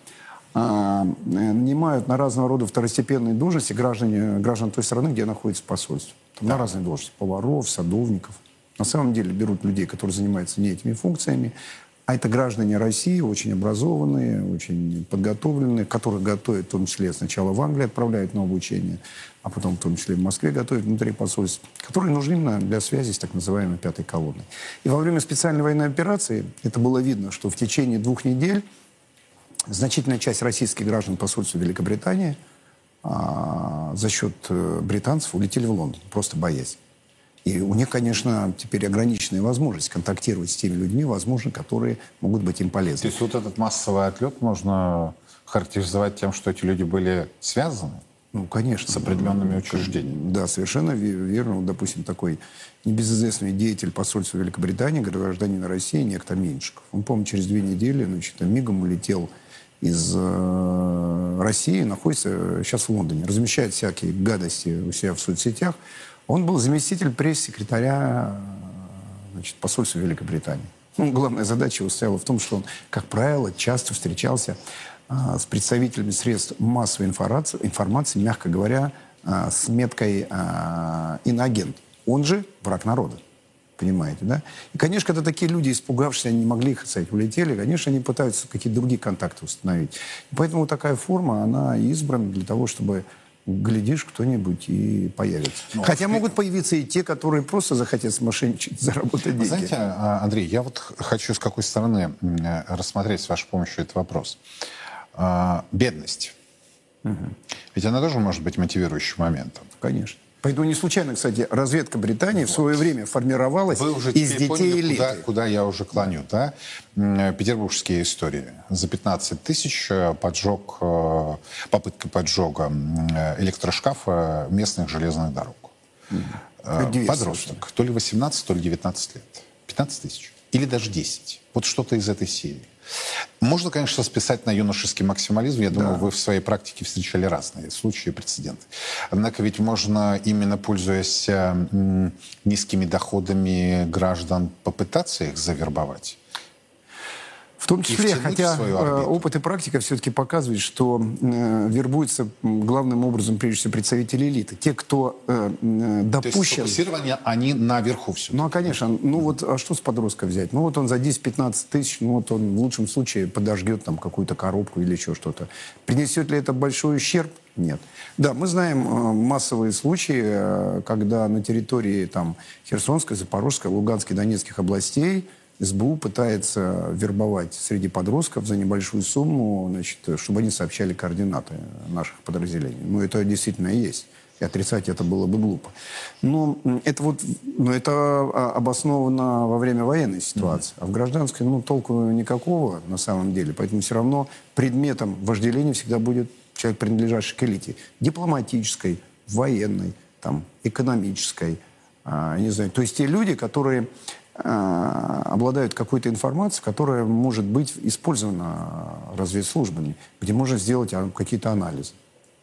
а, нанимают на разного рода второстепенные должности граждане, граждан той страны, где находится посольство. Там да. На разные должности. Поваров, садовников. На самом деле берут людей, которые занимаются не этими функциями. А это граждане России, очень образованные, очень подготовленные, которых готовят, в том числе сначала в Англии отправляют на обучение, а потом в том числе в Москве готовят внутри посольств, которые нужны именно для связи с так называемой пятой колонной. И во время специальной военной операции это было видно, что в течение двух недель значительная часть российских граждан посольства Великобритании а, за счет э, британцев улетели в Лондон, просто боясь. И у них, конечно, теперь ограниченная возможность контактировать с теми людьми, возможно, которые могут быть им полезны. То есть вот этот массовый отлет можно характеризовать тем, что эти люди были связаны? Ну, конечно. С определенными учреждениями. Да, совершенно верно. Вот, допустим, такой небезызвестный деятель посольства Великобритании, гражданин России, некто Меньшиков. Он, помню, через две недели, значит, мигом улетел из э, России, находится сейчас в Лондоне, размещает всякие гадости у себя в соцсетях. Он был заместитель пресс-секретаря значит, посольства Великобритании. Ну, главная задача его стояла в том, что он, как правило, часто встречался а, с представителями средств массовой информации, информации мягко говоря, а, с меткой а, иноагент. Он же враг народа. Понимаете, да? И, конечно, когда такие люди, испугавшись, они не могли, их сказать, улетели, конечно, они пытаются какие-то другие контакты установить. И поэтому такая форма, она избрана для того, чтобы глядишь, кто-нибудь и появится. Ну, Хотя в... могут появиться и те, которые просто захотят смошенничать, (laughs) заработать деньги. Знаете, а, Андрей, я вот хочу с какой стороны рассмотреть с вашей помощью этот вопрос. А, бедность. Угу. Ведь она тоже может быть мотивирующим моментом. Конечно. Поэтому не случайно, кстати, разведка Британии вот. в свое время формировалась Вы уже из детей поняли, элиты. Куда, куда я уже клоню, да? Петербургские истории. За 15 тысяч э, поджог, э, попытка поджога электрошкафа местных железных дорог. Mm. Подросток. То ли 18, то ли 19 лет. 15 тысяч. Или даже 10. Вот что-то из этой серии. Можно, конечно, списать на юношеский максимализм. Я да. думаю, вы в своей практике встречали разные случаи и прецеденты. Однако ведь можно, именно пользуясь э, низкими доходами граждан, попытаться их завербовать. В том числе, хотя э, опыт и практика все-таки показывают, что э, вербуются главным образом, прежде всего, представители элиты. Те, кто э, допущен... То есть сфокусирование они наверху все. Ну, а, конечно. Ну, вот, а что с подростка взять? Ну, вот он за 10-15 тысяч, ну, вот он в лучшем случае подожгет там какую-то коробку или еще что-то. Принесет ли это большой ущерб? Нет. Да, мы знаем э, массовые случаи, э, когда на территории там Херсонской, Запорожской, Луганской, Донецких областей СБУ пытается вербовать среди подростков за небольшую сумму, значит, чтобы они сообщали координаты наших подразделений. Ну, это действительно есть. И отрицать это было бы глупо. Но это вот, но это а, обосновано во время военной ситуации. Mm-hmm. А в гражданской, ну, толку никакого на самом деле. Поэтому все равно предметом вожделения всегда будет человек, принадлежащий к элите. Дипломатической, военной, там, экономической, а, не знаю. То есть те люди, которые обладают какой-то информацией, которая может быть использована разведслужбами, где можно сделать а, какие-то анализы.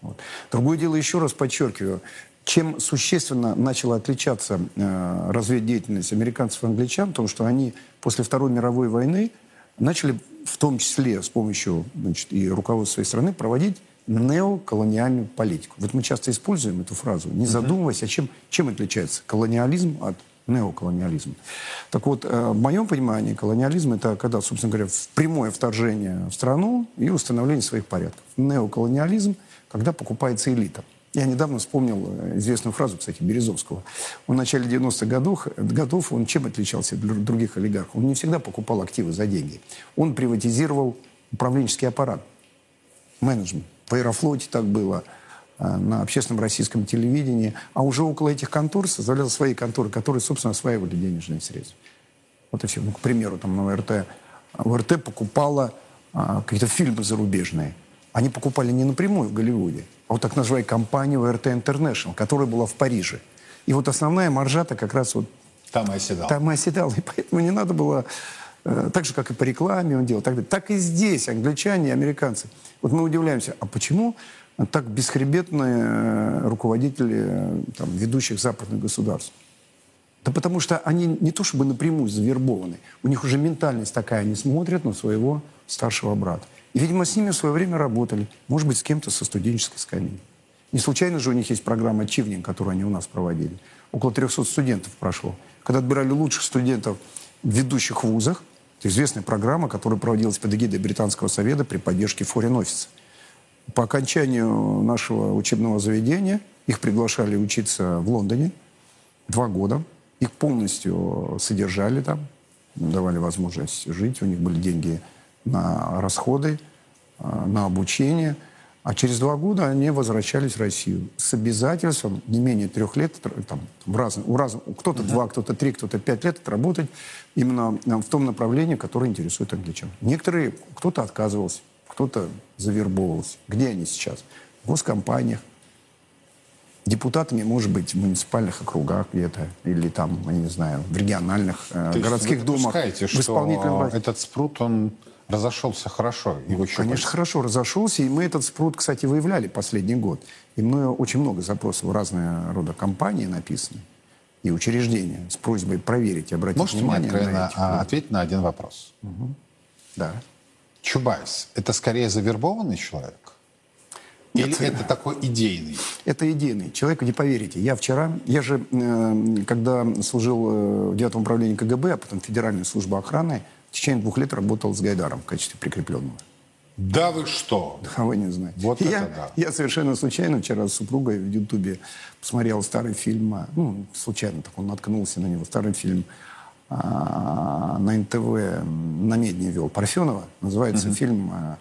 Вот. Другое дело, еще раз подчеркиваю, чем существенно начала отличаться э, разведдеятельность американцев и англичан, потому что они после Второй мировой войны начали в том числе с помощью значит, и руководства своей страны проводить неоколониальную политику. Вот мы часто используем эту фразу, не задумываясь, а чем, чем отличается колониализм от неоколониализм. Так вот, э, в моем понимании колониализм это когда, собственно говоря, прямое вторжение в страну и установление своих порядков. Неоколониализм, когда покупается элита. Я недавно вспомнил э, известную фразу, кстати, Березовского. В начале 90-х годов, годов, он чем отличался от других олигархов? Он не всегда покупал активы за деньги. Он приватизировал управленческий аппарат, менеджмент. В Аэрофлоте так было – на общественном российском телевидении, а уже около этих контор создавал свои конторы, которые, собственно, осваивали денежные средства. Вот и все. Ну, к примеру, там на ВРТ. ВРТ покупала а, какие-то фильмы зарубежные. Они покупали не напрямую в Голливуде, а вот так называемая компания ВРТ International, которая была в Париже. И вот основная маржа-то как раз вот... Там и оседала. Там и оседала. И поэтому не надо было... Э, так же, как и по рекламе он делал. Так, так и здесь англичане и американцы. Вот мы удивляемся, а почему так бесхребетные э, руководители э, там, ведущих западных государств. Да потому что они не то чтобы напрямую завербованы, у них уже ментальность такая, они смотрят на своего старшего брата. И, видимо, с ними в свое время работали, может быть, с кем-то со студенческой скамьи. Не случайно же у них есть программа «Ачивнинг», которую они у нас проводили. Около 300 студентов прошло. Когда отбирали лучших студентов в ведущих вузах, Это известная программа, которая проводилась под эгидой Британского совета при поддержке Foreign Office. По окончанию нашего учебного заведения их приглашали учиться в Лондоне два года. Их полностью содержали там, давали возможность жить, у них были деньги на расходы, э, на обучение. А через два года они возвращались в Россию с обязательством не менее трех лет, там, в разных, у разных, кто-то два, кто-то три, кто-то пять лет отработать именно э, в том направлении, которое интересует англичан. Некоторые, кто-то отказывался, кто-то завербовывался. Где они сейчас? В госкомпаниях, депутатами, может быть, в муниципальных округах где-то, или там, я не знаю, в региональных э, городских думах. в исполнительном этот спрут, он разошелся хорошо. Его ну, конечно, хорошо разошелся, и мы этот спрут, кстати, выявляли последний год. И мною очень много запросов в разные рода компании написаны и учреждения с просьбой проверить и обратить Можете внимание мне на этих, ответить на один вопрос? Угу. Да. Чубайс – это скорее завербованный человек? Нет. Или это такой идейный? Это идейный. Человек, не поверите. Я вчера, я же, э, когда служил э, в девятом управлении КГБ, а потом Федеральной службы охраны, в течение двух лет работал с Гайдаром в качестве прикрепленного. Да вы что? Да вы не знаете. Вот я, это да. Я совершенно случайно вчера с супругой в Ютубе посмотрел старый фильм, а, ну, случайно так он наткнулся на него, старый фильм а, на НТВ, на Медне вел Парфенова, называется угу. фильм а,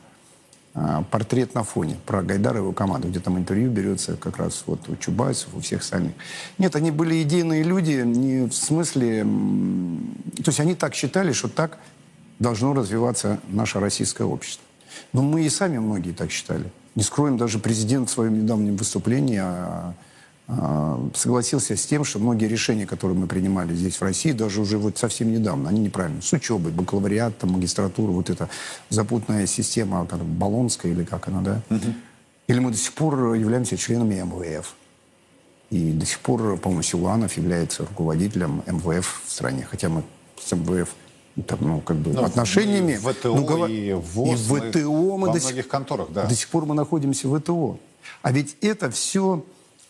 а, «Портрет на фоне» про Гайдара и его команду, где там интервью берется как раз вот у Чубайсов, у всех остальных. Нет, они были идейные люди не в смысле... То есть они так считали, что так должно развиваться наше российское общество. Но мы и сами многие так считали. Не скроем, даже президент в своем недавнем выступлении а, согласился с тем, что многие решения, которые мы принимали здесь, в России, даже уже вот совсем недавно, они неправильные. С учебой, бакалавриат, там, магистратура, вот эта запутанная система, как, Болонская или как она, да? Угу. Или мы до сих пор являемся членами МВФ. И до сих пор, по-моему, Силуанов является руководителем МВФ в стране. Хотя мы с МВФ там, ну, как бы, ну, отношениями... В ВТО ну, говор... и ВОЗ, и в ВТО мы, мы до сих... конторах, да. До сих пор мы находимся в ВТО. А ведь это все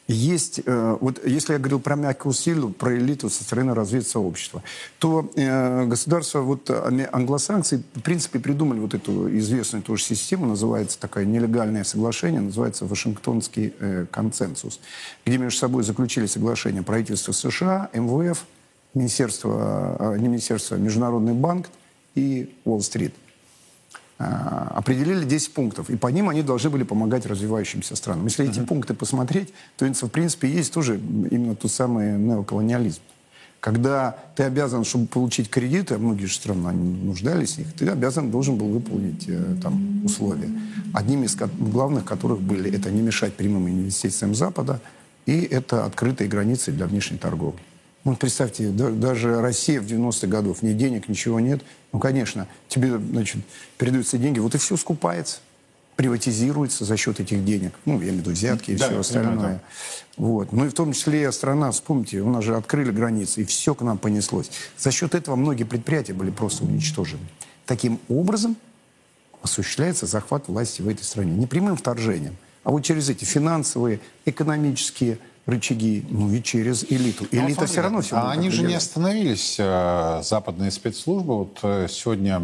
есть, э, вот если я говорил про мягкую силу, про элиту со стороны разведсообщества, то э, государства, вот англосаксы, в принципе, придумали вот эту известную тоже систему, называется такое нелегальное соглашение, называется Вашингтонский э, консенсус, где между собой заключили соглашение правительства США, МВФ, Министерство, э, не Министерство, Международный банк и Уолл-стрит – а, определили 10 пунктов, и по ним они должны были помогать развивающимся странам. Если uh-huh. эти пункты посмотреть, то, в принципе, есть тоже именно тот самый неоколониализм. Когда ты обязан, чтобы получить кредиты, а многие же страны нуждались в них, ты обязан, должен был выполнить э, там, условия. Одним из главных которых были, это не мешать прямым инвестициям Запада, и это открытые границы для внешней торговли. Ну, представьте, да, даже Россия в 90-х годов, ни денег, ничего нет. Ну, конечно, тебе, значит, передаются деньги, вот и все скупается, приватизируется за счет этих денег. Ну, я имею в виду взятки и да, все остальное. Понимаю, да. Вот. Ну и в том числе страна, вспомните, у нас же открыли границы, и все к нам понеслось. За счет этого многие предприятия были просто уничтожены. Таким образом осуществляется захват власти в этой стране. Не прямым вторжением, а вот через эти финансовые, экономические, рычаги, ну и через элиту. Ну, Элита ну, все равно все А они же не остановились, э, западные спецслужбы. Вот э, сегодня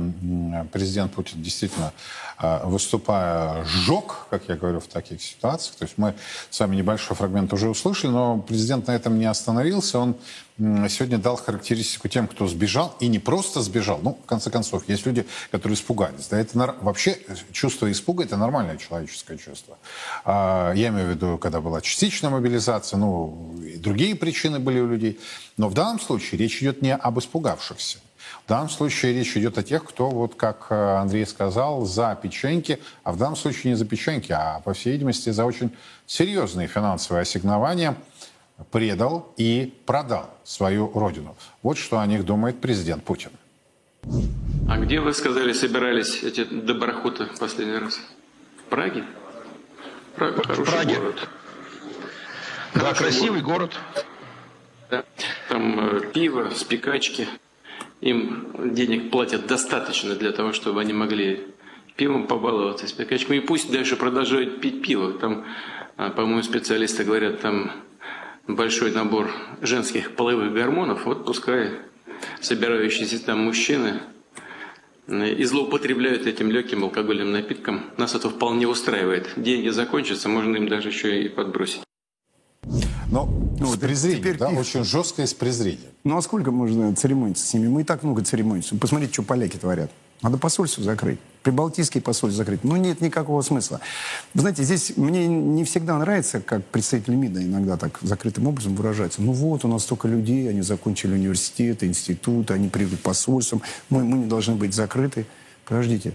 президент Путин действительно, выступая, сжег, как я говорю, в таких ситуациях. То есть мы с вами небольшой фрагмент уже услышали, но президент на этом не остановился. Он сегодня дал характеристику тем, кто сбежал, и не просто сбежал. Ну, в конце концов, есть люди, которые испугались. Да, это вообще чувство испуга – это нормальное человеческое чувство. А, я имею в виду, когда была частичная мобилизация, ну, и другие причины были у людей. Но в данном случае речь идет не об испугавшихся. В данном случае речь идет о тех, кто, вот как э, Андрей сказал, за печеньки, а в данном случае не за печеньки, а, по всей видимости, за очень серьезные финансовые ассигнования – предал и продал свою родину. Вот что о них думает президент Путин. А где, вы сказали, собирались эти доброхоты последний раз? В Праге? Прага в хороший Праге. город. Да, хороший красивый город. город. Да. Там э, пиво, спекачки. Им денег платят достаточно для того, чтобы они могли пивом побаловаться, спекачками. И пусть дальше продолжают пить пиво. Там, а, по-моему, специалисты говорят, там большой набор женских половых гормонов, вот пускай собирающиеся там мужчины и злоупотребляют этим легким алкогольным напитком. Нас это вполне устраивает. Деньги закончатся, можно им даже еще и подбросить. Но ну, с презрением, теперь да, их... очень жесткое с презрением. Ну а сколько можно церемониться с ними? Мы и так много церемонимся. Посмотрите, что поляки творят. Надо посольство закрыть. Прибалтийские посольства закрыть. Ну, нет никакого смысла. Вы знаете, здесь мне не всегда нравится, как представители МИДа иногда так закрытым образом выражаются. Ну вот, у нас столько людей, они закончили университеты, институты, они придут посольством, мы, мы не должны быть закрыты. Подождите.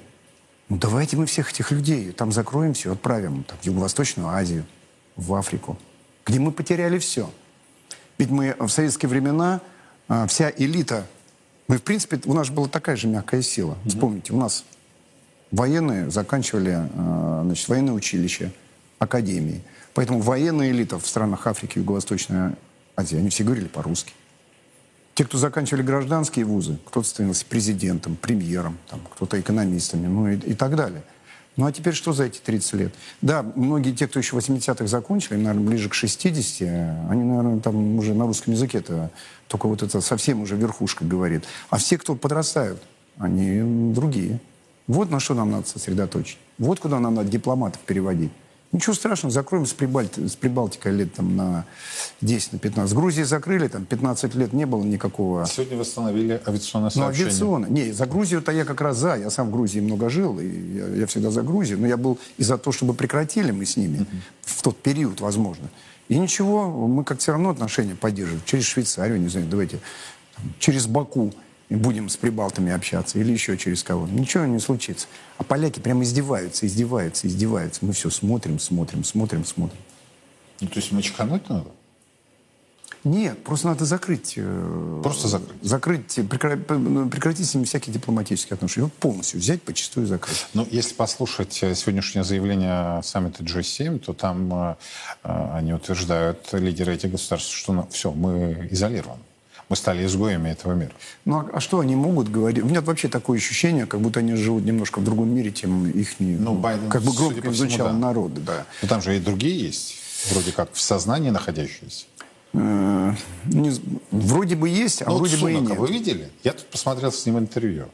Ну, давайте мы всех этих людей там закроем все, отправим там, в Юго-Восточную Азию, в Африку, где мы потеряли все. Ведь мы в советские времена, а, вся элита мы, в принципе, у нас была такая же мягкая сила. Mm-hmm. Вспомните, у нас военные заканчивали э, значит, военное училище, академии. Поэтому военная элита в странах Африки, Юго-Восточной Азии, они все говорили по-русски. Те, кто заканчивали гражданские вузы, кто-то становился президентом, премьером, там, кто-то экономистами, ну и, и так далее. Ну а теперь что за эти 30 лет? Да, многие те, кто еще в 80-х закончили, наверное, ближе к 60, они, наверное, там уже на русском языке это только вот это совсем уже верхушка говорит. А все, кто подрастают, они другие. Вот на что нам надо сосредоточить. Вот куда нам надо дипломатов переводить. Ничего страшного, закроем с, Прибалти, с Прибалтикой лет там, на 10, на 15. С Грузией закрыли, там 15 лет не было никакого... Сегодня восстановили авиационное сообщение. Ну, авиационное. Не, за Грузию-то я как раз за. Я сам в Грузии много жил, и я, я всегда за Грузию. Но я был и за то, чтобы прекратили мы с ними uh-huh. в тот период, возможно. И ничего, мы как все равно отношения поддерживаем. Через Швейцарию, не знаю, давайте, там, через Баку и будем с прибалтами общаться, или еще через кого. Ничего не случится. А поляки прямо издеваются, издеваются, издеваются. Мы все смотрим, смотрим, смотрим, смотрим. Ну, то есть мочкануть надо? Нет, просто надо закрыть. Э, просто закрыть? Закрыть, ну, прекратить с ними всякие дипломатические отношения. Вот полностью взять, почастую закрыть. Ну, если послушать э, сегодняшнее заявление саммита G7, то там э, э, они утверждают, лидеры этих государств, что ну, все, мы изолированы. Мы стали изгоями этого мира. Ну а, а что они могут говорить? У меня вообще такое ощущение, как будто они живут немножко в другом мире, чем их ну, Байден, как бы громко изучал да. народы. Да. Но там же и другие есть, вроде как в сознании находящиеся. Э, не, вроде бы есть, а ну, вроде вот бы и нет. Вы видели? Я тут посмотрел с ним интервью.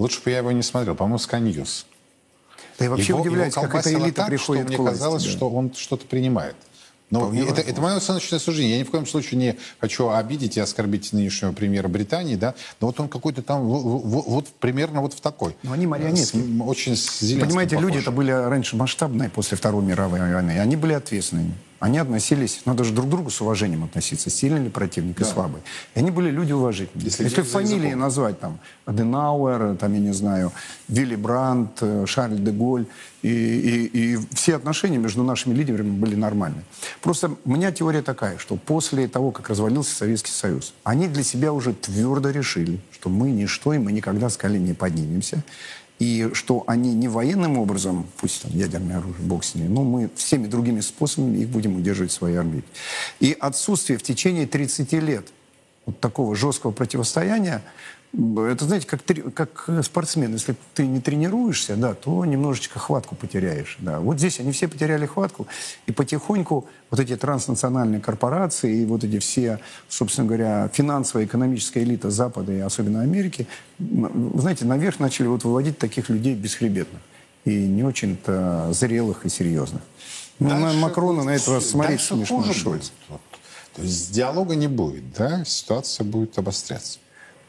Лучше бы я его не смотрел. По-моему, Sky Да я вообще его, удивляюсь, его как эта элита так, приходит что Мне казалось, да. что он что-то принимает. Но это, это мое оценочное суждение. Я ни в коем случае не хочу обидеть и оскорбить нынешнего премьера Британии, да, но вот он какой-то там, вот, вот примерно вот в такой. Но они марионетки. С, очень с Понимаете, люди это были раньше масштабные после Второй мировой войны, они были ответственными они относились, надо же друг к другу с уважением относиться, сильный ли противник да. и слабый. И они были люди уважительные. Если, Если фамилии языком. назвать, там, Аденауэр, там, я не знаю, Вилли Брандт, э, Шарль де Голь, и, и, и все отношения между нашими лидерами были нормальные. Просто у меня теория такая, что после того, как развалился Советский Союз, они для себя уже твердо решили, что мы ничто, и мы никогда с колен не поднимемся и что они не военным образом, пусть там ядерное оружие, бог с ними, но мы всеми другими способами их будем удерживать в своей орбите. И отсутствие в течение 30 лет вот такого жесткого противостояния это, знаете, как, как спортсмен. Если ты не тренируешься, да, то немножечко хватку потеряешь. Да. Вот здесь они все потеряли хватку, и потихоньку вот эти транснациональные корпорации и вот эти все, собственно говоря, финансовая экономическая элита Запада и особенно Америки, знаете, наверх начали вот выводить таких людей бесхребетных и не очень-то зрелых и серьезных. Ну, на Макрона на этого смотреть смешно. Шольц. То есть диалога не будет, да? Ситуация будет обостряться.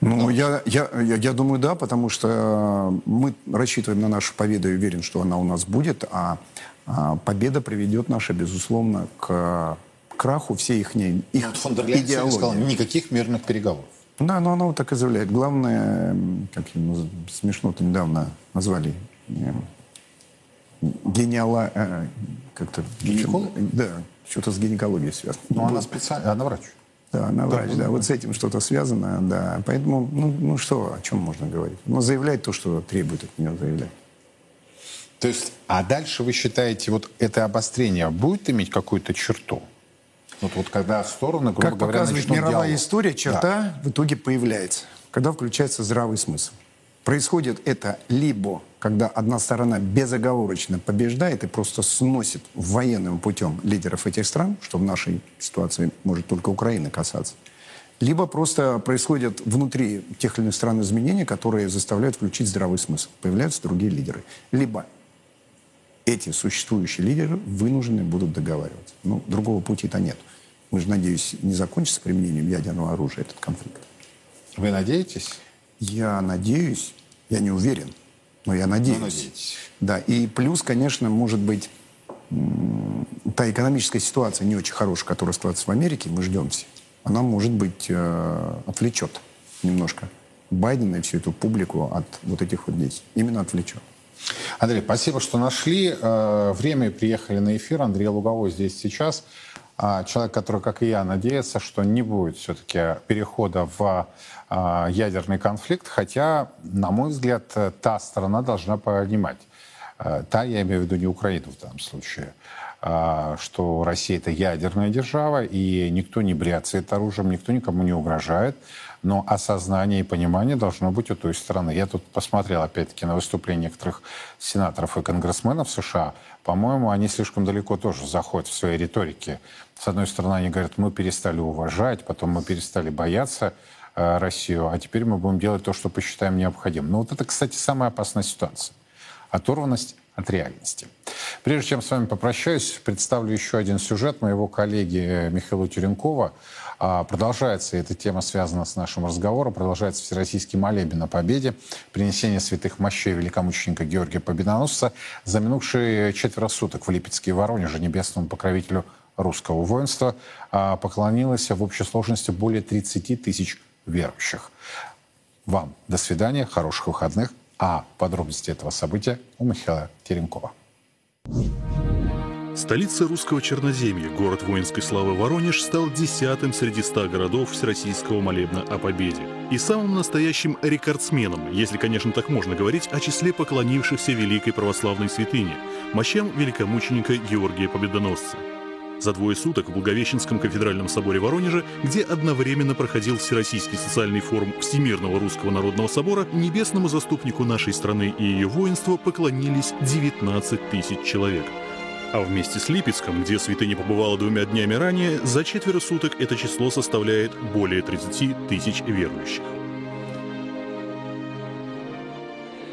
Ну, я, я, я, я думаю, да, потому что мы рассчитываем на нашу победу и уверен, что она у нас будет, а, а победа приведет наша, безусловно, к краху всей их, их ну, вот фон дер идеологии. сказал, никаких мирных переговоров. Да, но она вот так и заявляет. Главное, как ему смешно-то недавно назвали, э, гениала... Э, как-то... Гинеколог? Да, что-то с гинекологией связано. Ну, она специально, она врач. Да, на врач, да. да. Вот с этим что-то связано, да. Поэтому, ну, ну что, о чем можно говорить? Ну, заявлять то, что требует от нее заявлять. То есть, а дальше вы считаете, вот это обострение будет иметь какую-то черту? Вот, вот когда стороны, грубо как говоря, показывает мировая диалог. история, черта да. в итоге появляется, когда включается здравый смысл. Происходит это либо, когда одна сторона безоговорочно побеждает и просто сносит военным путем лидеров этих стран, что в нашей ситуации может только Украины касаться, либо просто происходят внутри тех или иных стран изменения, которые заставляют включить здравый смысл. Появляются другие лидеры. Либо эти существующие лидеры вынуждены будут договариваться. Ну, другого пути-то нет. Мы же, надеюсь, не закончится применением ядерного оружия этот конфликт. Вы надеетесь? Я надеюсь, я не уверен, но я надеюсь. Ну, надеетесь. Да, и плюс, конечно, может быть, та экономическая ситуация не очень хорошая, которая складывается в Америке, мы ждем все, она, может быть, э, отвлечет немножко Байдена и всю эту публику от вот этих вот действий. Именно отвлечет. Андрей, спасибо, что нашли э, время и приехали на эфир. Андрей Луговой здесь сейчас. А, человек, который, как и я, надеется, что не будет все-таки перехода в а, ядерный конфликт, хотя, на мой взгляд, та сторона должна понимать, э, та, я имею в виду не Украину в данном случае, а, что Россия это ядерная держава, и никто не бряцает оружием, никто никому не угрожает но осознание и понимание должно быть у той стороны. Я тут посмотрел, опять-таки, на выступления некоторых сенаторов и конгрессменов США. По-моему, они слишком далеко тоже заходят в своей риторике. С одной стороны, они говорят, мы перестали уважать, потом мы перестали бояться э, Россию, а теперь мы будем делать то, что посчитаем необходимым. Но вот это, кстати, самая опасная ситуация. Оторванность от реальности. Прежде чем с вами попрощаюсь, представлю еще один сюжет моего коллеги Михаила Тюренкова – а, продолжается эта тема, связана с нашим разговором, продолжается Всероссийский молебен о победе, принесение святых мощей великомученика Георгия Победоносца за минувшие четверо суток в Липецке и Воронеже небесному покровителю русского воинства а, поклонилось в общей сложности более 30 тысяч верующих. Вам до свидания, хороших выходных. А подробности этого события у Михаила Теренкова. Столица русского Черноземья, город воинской славы Воронеж, стал десятым среди ста городов Всероссийского молебна о победе. И самым настоящим рекордсменом, если, конечно, так можно говорить, о числе поклонившихся великой православной святыне, мощам великомученика Георгия Победоносца. За двое суток в Благовещенском кафедральном соборе Воронежа, где одновременно проходил Всероссийский социальный форум Всемирного Русского Народного Собора, небесному заступнику нашей страны и ее воинства поклонились 19 тысяч человек – а вместе с Липецком, где святыня побывала двумя днями ранее, за четверо суток это число составляет более 30 тысяч верующих.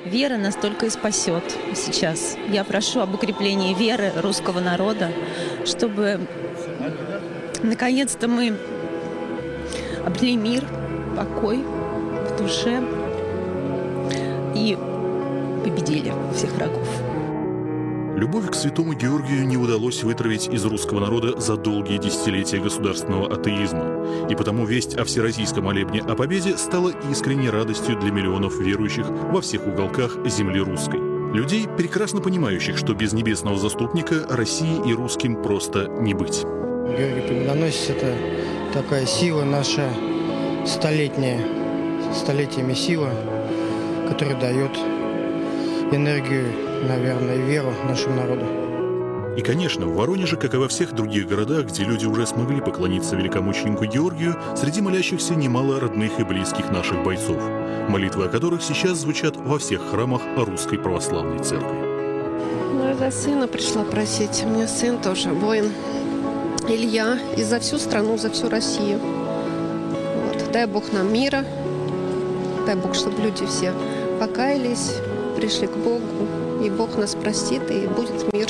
Вера настолько и спасет сейчас. Я прошу об укреплении веры русского народа, чтобы наконец-то мы обрели мир, покой в душе и победили всех врагов. Любовь к святому Георгию не удалось вытравить из русского народа за долгие десятилетия государственного атеизма. И потому весть о всероссийском молебне о победе стала искренней радостью для миллионов верующих во всех уголках земли русской. Людей, прекрасно понимающих, что без небесного заступника России и русским просто не быть. Георгий Победоносец – это такая сила наша столетняя, столетиями сила, которая дает энергию наверное, веру нашему народу. И, конечно, в Воронеже, как и во всех других городах, где люди уже смогли поклониться великомученику Георгию, среди молящихся немало родных и близких наших бойцов, молитвы о которых сейчас звучат во всех храмах Русской Православной Церкви. Ну, я за сына пришла просить. У меня сын тоже воин. Илья. И за всю страну, за всю Россию. Вот. Дай Бог нам мира. Дай Бог, чтобы люди все покаялись, пришли к Богу, и Бог нас простит, и будет мир.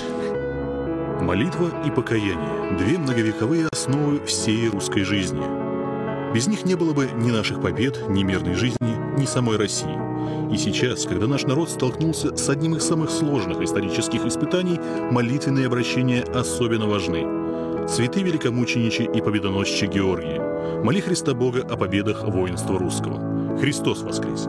Молитва и покаяние – две многовековые основы всей русской жизни. Без них не было бы ни наших побед, ни мирной жизни, ни самой России. И сейчас, когда наш народ столкнулся с одним из самых сложных исторических испытаний, молитвенные обращения особенно важны. Святые великомученичи и победоносчи Георгии, моли Христа Бога о победах воинства русского. Христос воскрес!